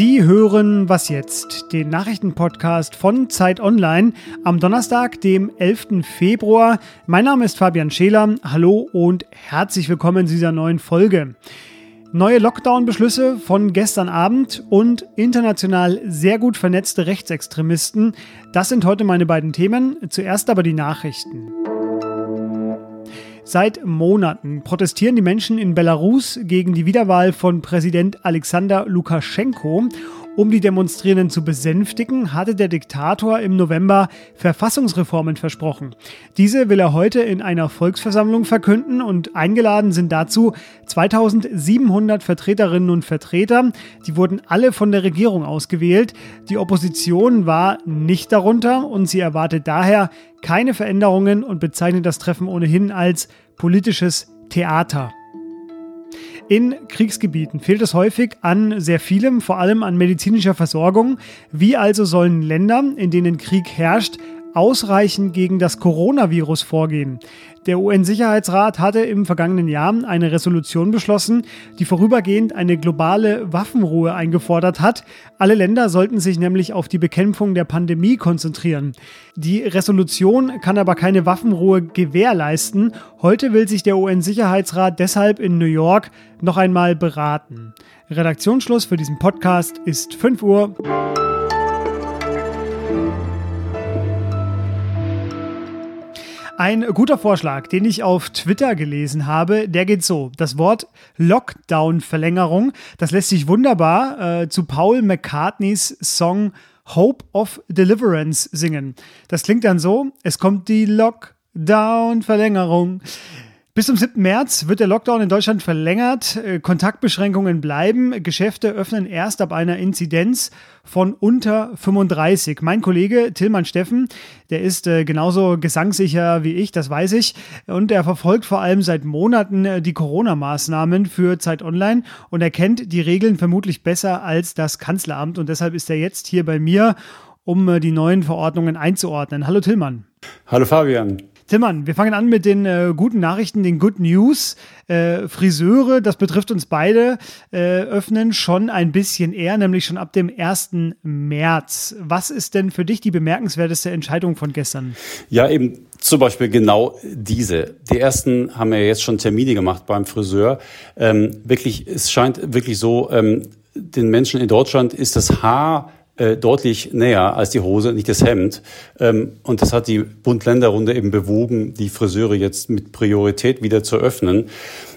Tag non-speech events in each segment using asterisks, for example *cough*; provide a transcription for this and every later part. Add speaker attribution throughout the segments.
Speaker 1: Sie hören Was jetzt, den Nachrichtenpodcast von Zeit Online am Donnerstag, dem 11. Februar. Mein Name ist Fabian Scheler. Hallo und herzlich willkommen zu dieser neuen Folge. Neue Lockdown-Beschlüsse von gestern Abend und international sehr gut vernetzte Rechtsextremisten. Das sind heute meine beiden Themen. Zuerst aber die Nachrichten. Seit Monaten protestieren die Menschen in Belarus gegen die Wiederwahl von Präsident Alexander Lukaschenko um die Demonstrierenden zu besänftigen, hatte der Diktator im November Verfassungsreformen versprochen. Diese will er heute in einer Volksversammlung verkünden und eingeladen sind dazu 2700 Vertreterinnen und Vertreter. Die wurden alle von der Regierung ausgewählt. Die Opposition war nicht darunter und sie erwartet daher keine Veränderungen und bezeichnet das Treffen ohnehin als politisches Theater. In Kriegsgebieten fehlt es häufig an sehr vielem, vor allem an medizinischer Versorgung. Wie also sollen Länder, in denen Krieg herrscht, ausreichend gegen das Coronavirus vorgehen. Der UN-Sicherheitsrat hatte im vergangenen Jahr eine Resolution beschlossen, die vorübergehend eine globale Waffenruhe eingefordert hat. Alle Länder sollten sich nämlich auf die Bekämpfung der Pandemie konzentrieren. Die Resolution kann aber keine Waffenruhe gewährleisten. Heute will sich der UN-Sicherheitsrat deshalb in New York noch einmal beraten. Redaktionsschluss für diesen Podcast ist 5 Uhr. Ein guter Vorschlag, den ich auf Twitter gelesen habe, der geht so. Das Wort Lockdown-Verlängerung, das lässt sich wunderbar äh, zu Paul McCartneys Song Hope of Deliverance singen. Das klingt dann so, es kommt die Lockdown-Verlängerung. Bis zum 7. März wird der Lockdown in Deutschland verlängert. Äh, Kontaktbeschränkungen bleiben. Geschäfte öffnen erst ab einer Inzidenz von unter 35. Mein Kollege Tillmann Steffen, der ist äh, genauso gesangssicher wie ich, das weiß ich. Und er verfolgt vor allem seit Monaten äh, die Corona-Maßnahmen für Zeit Online und er kennt die Regeln vermutlich besser als das Kanzleramt. Und deshalb ist er jetzt hier bei mir, um die neuen Verordnungen einzuordnen. Hallo Tillmann.
Speaker 2: Hallo Fabian.
Speaker 1: Timmann, wir fangen an mit den äh, guten Nachrichten, den Good News. Äh, Friseure, das betrifft uns beide, äh, öffnen schon ein bisschen eher, nämlich schon ab dem 1. März. Was ist denn für dich die bemerkenswerteste Entscheidung von gestern?
Speaker 2: Ja, eben zum Beispiel genau diese. Die ersten haben ja jetzt schon Termine gemacht beim Friseur. Ähm, wirklich, es scheint wirklich so, ähm, den Menschen in Deutschland ist das Haar äh, deutlich näher als die Hose, nicht das Hemd. Ähm, und das hat die Bund-Länder-Runde eben bewogen, die Friseure jetzt mit Priorität wieder zu öffnen.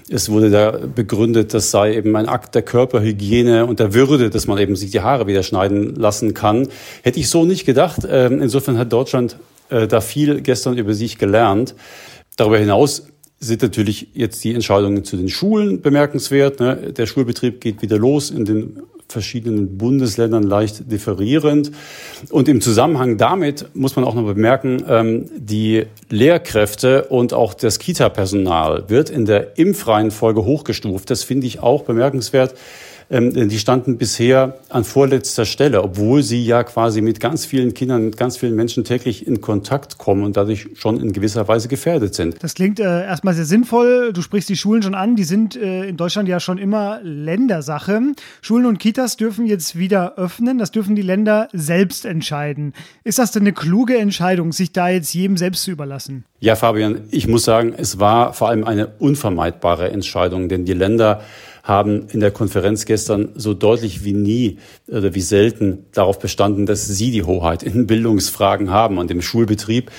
Speaker 2: Es wurde da begründet, das sei eben ein Akt der Körperhygiene und der Würde, dass man eben sich die Haare wieder schneiden lassen kann. Hätte ich so nicht gedacht. Ähm, insofern hat Deutschland äh, da viel gestern über sich gelernt. Darüber hinaus sind natürlich jetzt die Entscheidungen zu den Schulen bemerkenswert. Ne? Der Schulbetrieb geht wieder los in den verschiedenen Bundesländern leicht differierend. Und im Zusammenhang damit muss man auch noch bemerken, ähm, die Lehrkräfte und auch das Kita-Personal wird in der Impfreihenfolge hochgestuft. Das finde ich auch bemerkenswert. Ähm, die standen bisher an vorletzter Stelle, obwohl sie ja quasi mit ganz vielen Kindern, mit ganz vielen Menschen täglich in Kontakt kommen und dadurch schon in gewisser Weise gefährdet sind.
Speaker 1: Das klingt äh, erstmal sehr sinnvoll. Du sprichst die Schulen schon an. Die sind äh, in Deutschland ja schon immer Ländersache. Schulen und Kitas dürfen jetzt wieder öffnen. Das dürfen die Länder selbst entscheiden. Ist das denn eine kluge Entscheidung, sich da jetzt jedem selbst zu überlassen?
Speaker 2: Ja, Fabian, ich muss sagen, es war vor allem eine unvermeidbare Entscheidung, denn die Länder haben in der Konferenz gestern so deutlich wie nie oder wie selten darauf bestanden, dass sie die Hoheit in Bildungsfragen haben und im Schulbetrieb.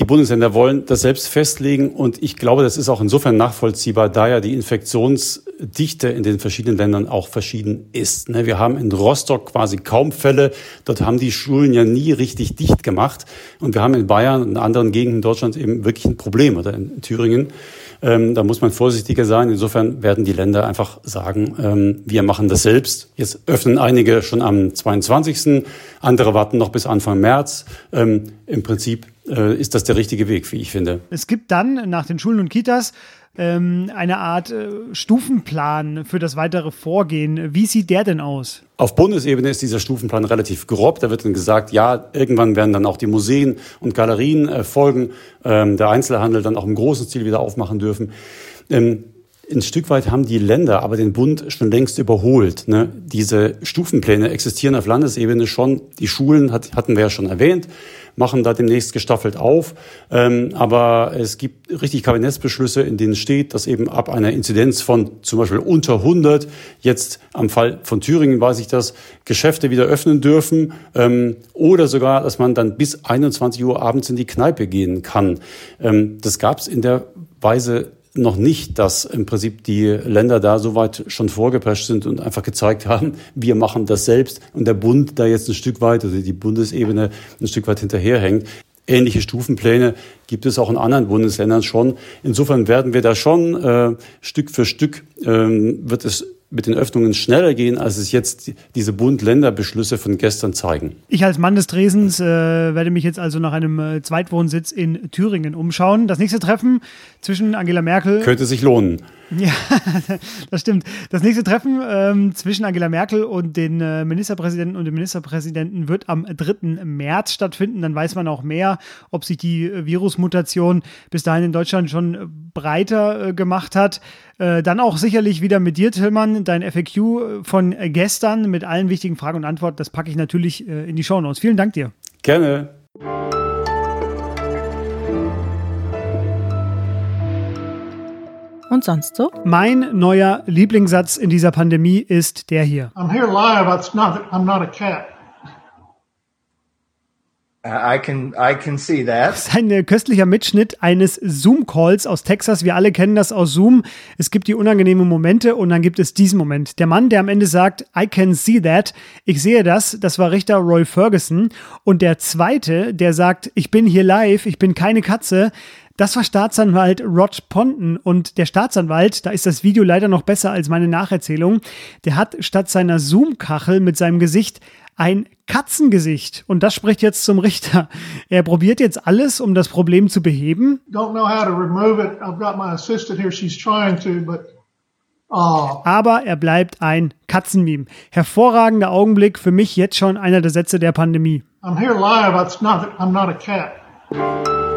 Speaker 2: Die Bundesländer wollen das selbst festlegen und ich glaube, das ist auch insofern nachvollziehbar, da ja die Infektionsdichte in den verschiedenen Ländern auch verschieden ist. Ne, wir haben in Rostock quasi kaum Fälle. Dort haben die Schulen ja nie richtig dicht gemacht. Und wir haben in Bayern und anderen Gegenden in Deutschland eben wirklich ein Problem oder in Thüringen. Ähm, da muss man vorsichtiger sein. Insofern werden die Länder einfach sagen, ähm, wir machen das selbst. Jetzt öffnen einige schon am 22. Andere warten noch bis Anfang März. Ähm, Im Prinzip äh, ist das der richtige Weg, wie ich finde.
Speaker 1: Es gibt dann nach den Schulen und Kitas ähm, eine Art äh, Stufenplan für das weitere Vorgehen. Wie sieht der denn aus?
Speaker 2: Auf Bundesebene ist dieser Stufenplan relativ grob. Da wird dann gesagt, ja, irgendwann werden dann auch die Museen und Galerien äh, folgen, ähm, der Einzelhandel dann auch im großen Stil wieder aufmachen dürfen. Ähm, ein Stück weit haben die Länder aber den Bund schon längst überholt. Ne? Diese Stufenpläne existieren auf Landesebene schon. Die Schulen hat, hatten wir ja schon erwähnt machen da demnächst gestaffelt auf. Ähm, aber es gibt richtig Kabinettsbeschlüsse, in denen steht, dass eben ab einer Inzidenz von zum Beispiel unter 100, jetzt am Fall von Thüringen weiß ich das, Geschäfte wieder öffnen dürfen ähm, oder sogar, dass man dann bis 21 Uhr abends in die Kneipe gehen kann. Ähm, das gab es in der Weise noch nicht, dass im Prinzip die Länder da so weit schon vorgeprescht sind und einfach gezeigt haben, *laughs* wir machen das selbst und der Bund da jetzt ein Stück weit, also die Bundesebene ein Stück weit hinterherhängt. Ähnliche Stufenpläne gibt es auch in anderen Bundesländern schon. Insofern werden wir da schon äh, Stück für Stück ähm, wird es mit den Öffnungen schneller gehen, als es jetzt diese Bund-Länder-Beschlüsse von gestern zeigen.
Speaker 1: Ich als Mann des Dresens äh, werde mich jetzt also nach einem äh, Zweitwohnsitz in Thüringen umschauen. Das nächste Treffen zwischen Angela Merkel.
Speaker 2: Könnte sich lohnen.
Speaker 1: Ja, *laughs* das stimmt. Das nächste Treffen ähm, zwischen Angela Merkel und den äh, Ministerpräsidenten und dem Ministerpräsidenten wird am 3. März stattfinden. Dann weiß man auch mehr, ob sich die äh, Virusmutation bis dahin in Deutschland schon breiter gemacht hat. Äh, dann auch sicherlich wieder mit dir, Tillmann, dein FAQ von gestern mit allen wichtigen Fragen und Antworten. Das packe ich natürlich äh, in die Show Notes. Vielen Dank dir.
Speaker 2: Gerne.
Speaker 3: und sonst so?
Speaker 1: Mein neuer Lieblingssatz in dieser Pandemie ist der hier. I'm here live, I'm not a cat. I can, I can see that. Das ist ein äh, köstlicher Mitschnitt eines Zoom-Calls aus Texas. Wir alle kennen das aus Zoom. Es gibt die unangenehmen Momente und dann gibt es diesen Moment. Der Mann, der am Ende sagt, I can see that. Ich sehe das. Das war Richter Roy Ferguson. Und der zweite, der sagt, ich bin hier live, ich bin keine Katze. Das war Staatsanwalt Rod Ponton und der Staatsanwalt, da ist das Video leider noch besser als meine Nacherzählung, der hat statt seiner Zoom-Kachel mit seinem Gesicht ein Katzengesicht. Und das spricht jetzt zum Richter. Er probiert jetzt alles, um das Problem zu beheben. Oh. Aber er bleibt ein Katzenmeme. Hervorragender Augenblick, für mich jetzt schon einer der Sätze der Pandemie. I'm here live, I'm not a cat.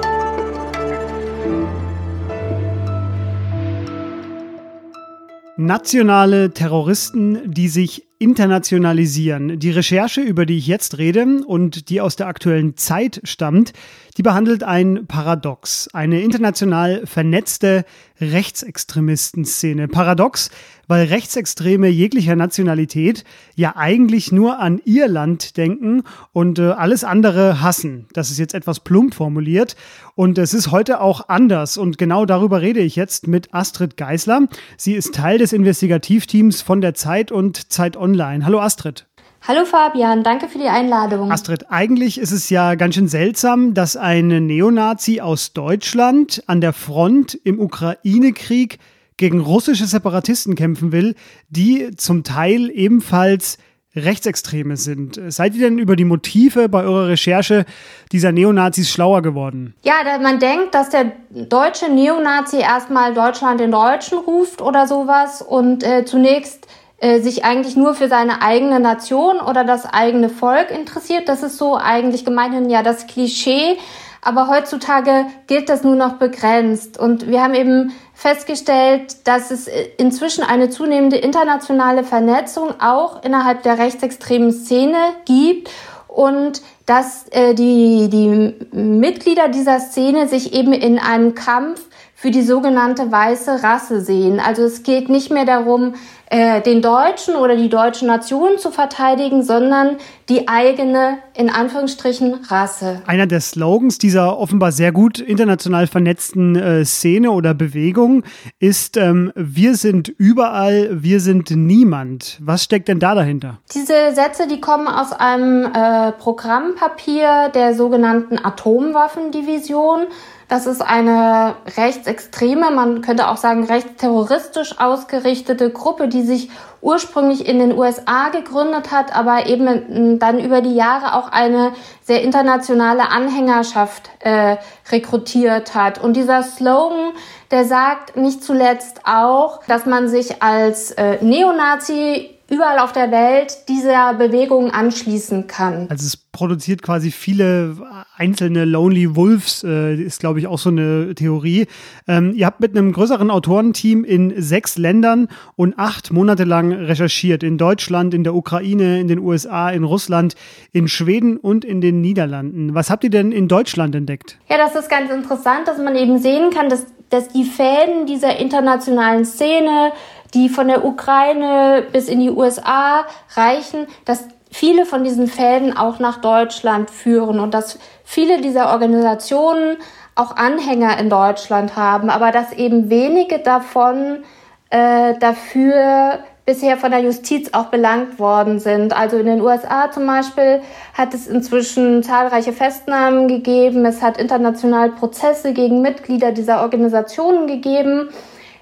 Speaker 1: Nationale Terroristen, die sich internationalisieren. Die Recherche, über die ich jetzt rede und die aus der aktuellen Zeit stammt, die behandelt ein Paradox, eine international vernetzte Rechtsextremistenszene. Paradox, weil Rechtsextreme jeglicher Nationalität ja eigentlich nur an ihr Land denken und äh, alles andere hassen. Das ist jetzt etwas plump formuliert und es ist heute auch anders und genau darüber rede ich jetzt mit Astrid Geisler. Sie ist Teil des Investigativteams von der Zeit und Zeit. Hallo Astrid.
Speaker 4: Hallo Fabian, danke für die Einladung.
Speaker 1: Astrid, eigentlich ist es ja ganz schön seltsam, dass ein Neonazi aus Deutschland an der Front im Ukraine-Krieg gegen russische Separatisten kämpfen will, die zum Teil ebenfalls Rechtsextreme sind. Seid ihr denn über die Motive bei eurer Recherche dieser Neonazis schlauer geworden?
Speaker 4: Ja, man denkt, dass der deutsche Neonazi erstmal Deutschland den Deutschen ruft oder sowas und äh, zunächst äh, sich eigentlich nur für seine eigene Nation oder das eigene Volk interessiert. Das ist so eigentlich gemeinhin ja das Klischee. Aber heutzutage gilt das nur noch begrenzt. Und wir haben eben festgestellt, dass es inzwischen eine zunehmende internationale Vernetzung auch innerhalb der rechtsextremen Szene gibt und dass äh, die, die Mitglieder dieser Szene sich eben in einem Kampf für die sogenannte weiße Rasse sehen. Also es geht nicht mehr darum, äh, den Deutschen oder die deutsche Nation zu verteidigen, sondern die eigene, in Anführungsstrichen, Rasse.
Speaker 1: Einer der Slogans dieser offenbar sehr gut international vernetzten äh, Szene oder Bewegung ist, ähm, wir sind überall, wir sind niemand. Was steckt denn da dahinter?
Speaker 4: Diese Sätze, die kommen aus einem äh, Programmpapier der sogenannten Atomwaffendivision. Das ist eine rechtsextreme, man könnte auch sagen rechtsterroristisch ausgerichtete Gruppe, die sich ursprünglich in den USA gegründet hat, aber eben dann über die Jahre auch eine sehr internationale Anhängerschaft äh, rekrutiert hat. Und dieser Slogan, der sagt nicht zuletzt auch, dass man sich als äh, Neonazi überall auf der Welt dieser Bewegung anschließen kann.
Speaker 1: Also es produziert quasi viele einzelne Lonely Wolves, äh, ist glaube ich auch so eine Theorie. Ähm, ihr habt mit einem größeren Autorenteam in sechs Ländern und acht Monate lang recherchiert. In Deutschland, in der Ukraine, in den USA, in Russland, in Schweden und in den Niederlanden. Was habt ihr denn in Deutschland entdeckt?
Speaker 4: Ja, das ist ganz interessant, dass man eben sehen kann, dass, dass die Fäden dieser internationalen Szene die von der Ukraine bis in die USA reichen, dass viele von diesen Fäden auch nach Deutschland führen und dass viele dieser Organisationen auch Anhänger in Deutschland haben, aber dass eben wenige davon äh, dafür bisher von der Justiz auch belangt worden sind. Also in den USA zum Beispiel hat es inzwischen zahlreiche Festnahmen gegeben. Es hat international Prozesse gegen Mitglieder dieser Organisationen gegeben.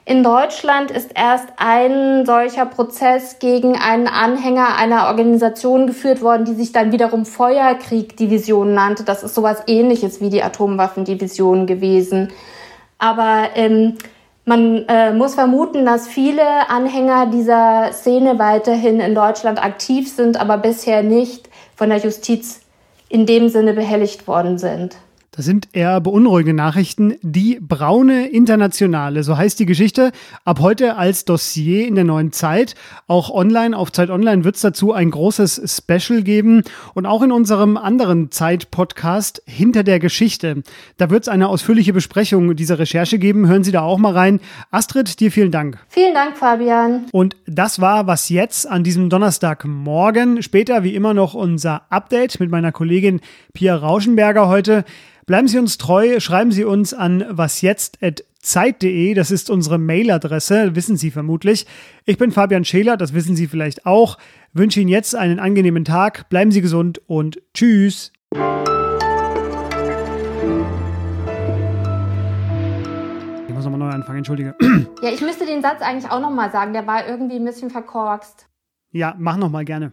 Speaker 4: In Deutschland ist erst ein solcher Prozess gegen einen Anhänger einer Organisation geführt worden, die sich dann wiederum Feuerkrieg-Division nannte. Das ist sowas ähnliches wie die Atomwaffendivision gewesen. Aber ähm, man äh, muss vermuten, dass viele Anhänger dieser Szene weiterhin in Deutschland aktiv sind, aber bisher nicht von der Justiz in dem Sinne behelligt worden sind.
Speaker 1: Das sind eher beunruhigende Nachrichten. Die braune Internationale, so heißt die Geschichte, ab heute als Dossier in der neuen Zeit. Auch online, auf Zeit Online wird es dazu ein großes Special geben. Und auch in unserem anderen Zeit-Podcast Hinter der Geschichte. Da wird es eine ausführliche Besprechung dieser Recherche geben. Hören Sie da auch mal rein. Astrid, dir vielen Dank.
Speaker 4: Vielen Dank, Fabian.
Speaker 1: Und das war was jetzt an diesem Donnerstagmorgen. Später wie immer noch unser Update mit meiner Kollegin Pia Rauschenberger heute. Bleiben Sie uns treu, schreiben Sie uns an wasjetzt.zeit.de, das ist unsere Mailadresse, wissen Sie vermutlich. Ich bin Fabian Scheler, das wissen Sie vielleicht auch. Wünsche Ihnen jetzt einen angenehmen Tag, bleiben Sie gesund und tschüss. Ich muss nochmal neu anfangen, entschuldige.
Speaker 4: Ja, ich müsste den Satz eigentlich auch nochmal sagen, der war irgendwie ein bisschen verkorkst.
Speaker 1: Ja, mach nochmal gerne.